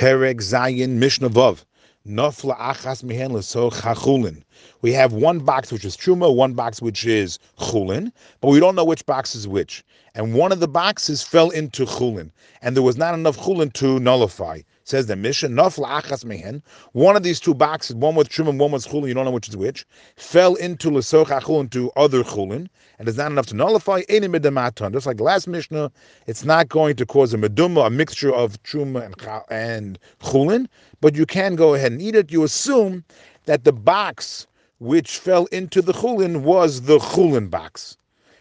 Perek Zayin Mishnah Vav. Nafla achas mihen l'soch chachulin. We have one box which is truma, one box which is chulin, but we don't know which box is which. And one of the boxes fell into chulin, and there was not enough chulin to nullify. Says the Mishnah, mihen. One of these two boxes, one with truma, one with chulin, you don't know which is which, fell into l'soch chachulin to other chulin, and it's not enough to nullify. Any midamaton. Just like the last mishnah, it's not going to cause a meduma, a mixture of truma and and chulin, but you can go ahead and eat it. You assume that the box which fell into the chulin was the chulin box.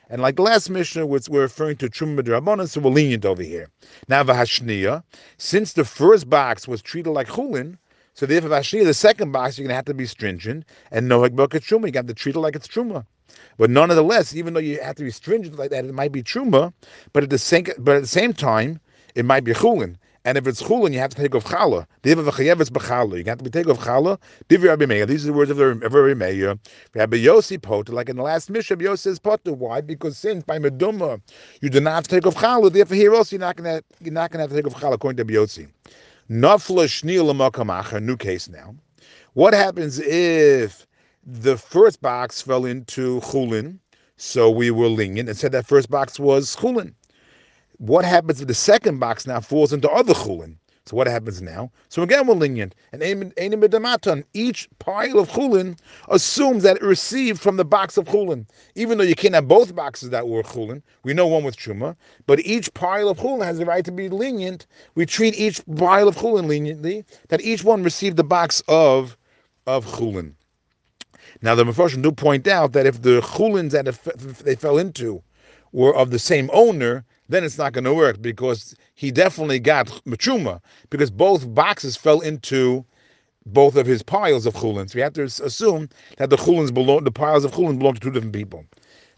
And like last Mishnah, which we're referring to Truma Rabbanan, so we're lenient over here. Now, Vahashniya, since the first box was treated like chulin, so therefore Vahashniya, the second box, you're going to have to be stringent, and no Hagbokat Truma, you got to treat it like it's Truma. But nonetheless, even though you have to be stringent like that, it might be Truma, but at the same, but at the same time, it might be chulin. And if it's chulin, you have to take off challah. Diva v'chayevetz b'challah. You have to take off challah. Diva Rabbi Meir. These are the words of the Rabbi Meir. Rabbi Yossi potter, like in the last Mishnah, Yossi says potter. Why? Because since by meduma you do not have to take off challah, therefore here also you're not gonna you're not gonna have to take off challah according to Rabbi Yossi. Nafla l'makamacha. New case now. What happens if the first box fell into chulin? So we were lenient and said that first box was chulin what happens if the second box now falls into other chulin? So what happens now? So again, we're lenient. And each pile of chulin assumes that it received from the box of chulin. Even though you can't have both boxes that were chulin, we know one with truma, but each pile of chulin has the right to be lenient. We treat each pile of chulin leniently, that each one received the box of, of chulin. Now the Mepharshim do point out that if the chulins that they fell into were of the same owner, then it's not going to work because he definitely got machuma because both boxes fell into both of his piles of chulins. We have to assume that the chulins belong, the piles of chulin belong to two different people.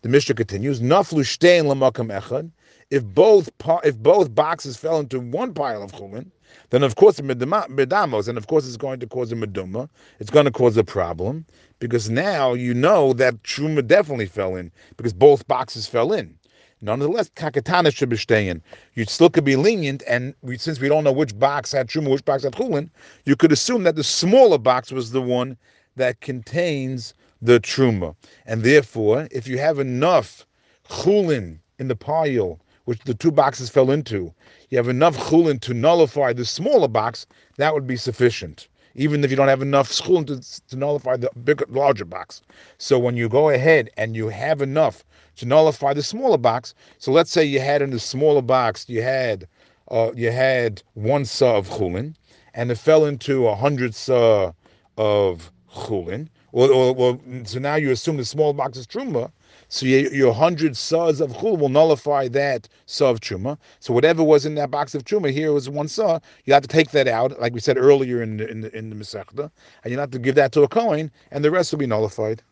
The Mishnah continues: Naflu shtein lamakam echad. If both if both boxes fell into one pile of chulin, then of course the medamos, and of course it's going to cause a meduma. It's going to cause a problem because now you know that truma definitely fell in because both boxes fell in. Nonetheless, kakatana should be staying. You still could be lenient, and we, since we don't know which box had truma, which box had chulin, you could assume that the smaller box was the one that contains the truma, and therefore, if you have enough chulin in the pile, which the two boxes fell into, you have enough chulin to nullify the smaller box, that would be sufficient even if you don't have enough chulin to, to nullify the bigger, larger box. So when you go ahead and you have enough to nullify the smaller box. So let's say you had in the smaller box, you had uh, you had one saw of chulin, and it fell into a hundred saw of chulin. Or, so now you assume the small box is truma. So your, your hundred saws of chul will nullify that saw of truma. So whatever was in that box of truma, here was one saw. You have to take that out, like we said earlier in the in the, in the Masechta, and you have to give that to a kohen, and the rest will be nullified.